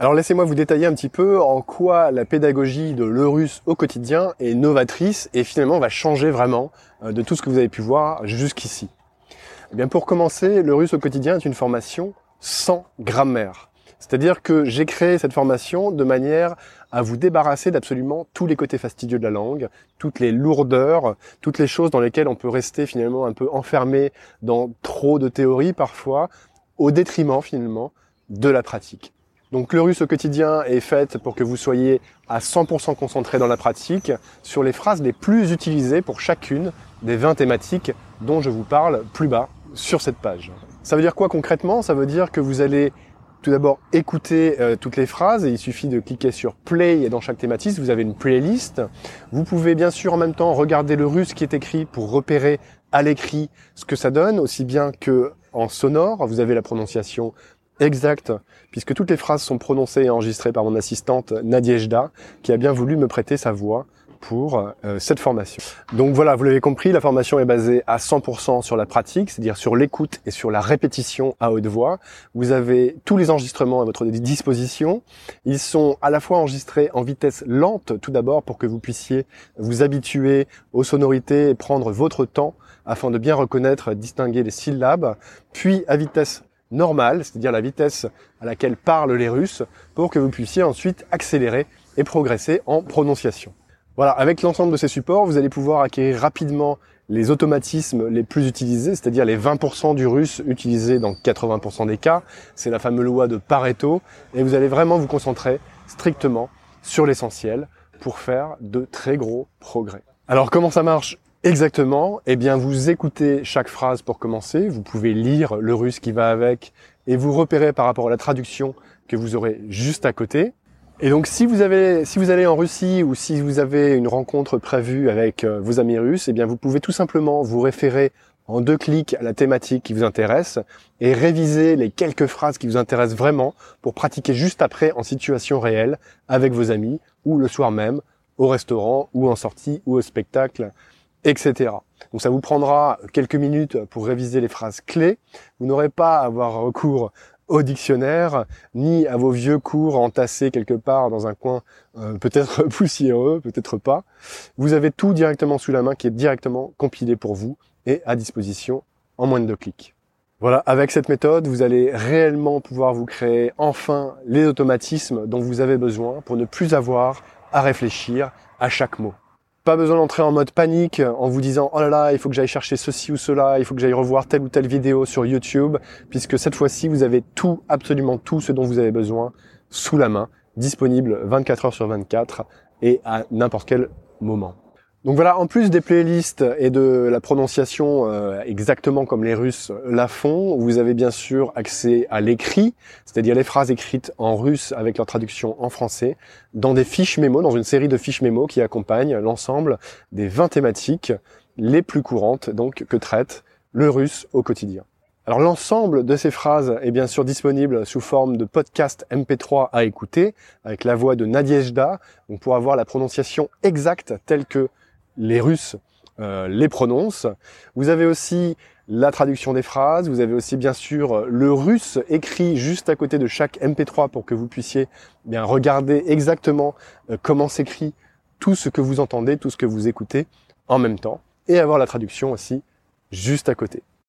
Alors laissez-moi vous détailler un petit peu en quoi la pédagogie de le russe au quotidien est novatrice et finalement va changer vraiment euh, de tout ce que vous avez pu voir jusqu'ici. Eh bien pour commencer, le russe au quotidien est une formation sans grammaire. C'est-à-dire que j'ai créé cette formation de manière à vous débarrasser d'absolument tous les côtés fastidieux de la langue, toutes les lourdeurs, toutes les choses dans lesquelles on peut rester finalement un peu enfermé dans trop de théorie parfois, au détriment finalement de la pratique. Donc le russe au quotidien est fait pour que vous soyez à 100% concentré dans la pratique sur les phrases les plus utilisées pour chacune des 20 thématiques dont je vous parle plus bas sur cette page. Ça veut dire quoi concrètement? Ça veut dire que vous allez tout d'abord écouter euh, toutes les phrases et il suffit de cliquer sur play et dans chaque thématique vous avez une playlist. Vous pouvez bien sûr en même temps regarder le russe qui est écrit pour repérer à l'écrit ce que ça donne aussi bien que en sonore. Vous avez la prononciation Exact, puisque toutes les phrases sont prononcées et enregistrées par mon assistante Nadiejda, qui a bien voulu me prêter sa voix pour euh, cette formation. Donc voilà, vous l'avez compris, la formation est basée à 100% sur la pratique, c'est-à-dire sur l'écoute et sur la répétition à haute voix. Vous avez tous les enregistrements à votre disposition. Ils sont à la fois enregistrés en vitesse lente, tout d'abord, pour que vous puissiez vous habituer aux sonorités et prendre votre temps afin de bien reconnaître, distinguer les syllabes, puis à vitesse normale, c'est-à-dire la vitesse à laquelle parlent les Russes, pour que vous puissiez ensuite accélérer et progresser en prononciation. Voilà, avec l'ensemble de ces supports, vous allez pouvoir acquérir rapidement les automatismes les plus utilisés, c'est-à-dire les 20% du russe utilisé dans 80% des cas. C'est la fameuse loi de Pareto. Et vous allez vraiment vous concentrer strictement sur l'essentiel pour faire de très gros progrès. Alors comment ça marche? Exactement. Eh bien, vous écoutez chaque phrase pour commencer. Vous pouvez lire le russe qui va avec et vous repérer par rapport à la traduction que vous aurez juste à côté. Et donc, si vous avez, si vous allez en Russie ou si vous avez une rencontre prévue avec euh, vos amis russes, eh bien, vous pouvez tout simplement vous référer en deux clics à la thématique qui vous intéresse et réviser les quelques phrases qui vous intéressent vraiment pour pratiquer juste après en situation réelle avec vos amis ou le soir même au restaurant ou en sortie ou au spectacle etc. Donc ça vous prendra quelques minutes pour réviser les phrases clés. Vous n'aurez pas à avoir recours au dictionnaire, ni à vos vieux cours entassés quelque part dans un coin euh, peut-être poussiéreux, peut-être pas. Vous avez tout directement sous la main qui est directement compilé pour vous et à disposition en moins de deux clics. Voilà, avec cette méthode, vous allez réellement pouvoir vous créer enfin les automatismes dont vous avez besoin pour ne plus avoir à réfléchir à chaque mot. Pas besoin d'entrer en mode panique en vous disant oh là là, il faut que j'aille chercher ceci ou cela, il faut que j'aille revoir telle ou telle vidéo sur YouTube, puisque cette fois-ci, vous avez tout, absolument tout ce dont vous avez besoin sous la main, disponible 24 heures sur 24 et à n'importe quel moment. Donc voilà, en plus des playlists et de la prononciation euh, exactement comme les Russes la font, vous avez bien sûr accès à l'écrit, c'est-à-dire les phrases écrites en russe avec leur traduction en français, dans des fiches mémo, dans une série de fiches mémo qui accompagnent l'ensemble des 20 thématiques les plus courantes donc que traite le russe au quotidien. Alors l'ensemble de ces phrases est bien sûr disponible sous forme de podcast MP3 à écouter avec la voix de Nadiejda, donc pour avoir la prononciation exacte telle que les Russes euh, les prononcent. Vous avez aussi la traduction des phrases, vous avez aussi bien sûr le russe écrit juste à côté de chaque MP3 pour que vous puissiez bien regarder exactement euh, comment s'écrit tout ce que vous entendez, tout ce que vous écoutez en même temps, et avoir la traduction aussi juste à côté.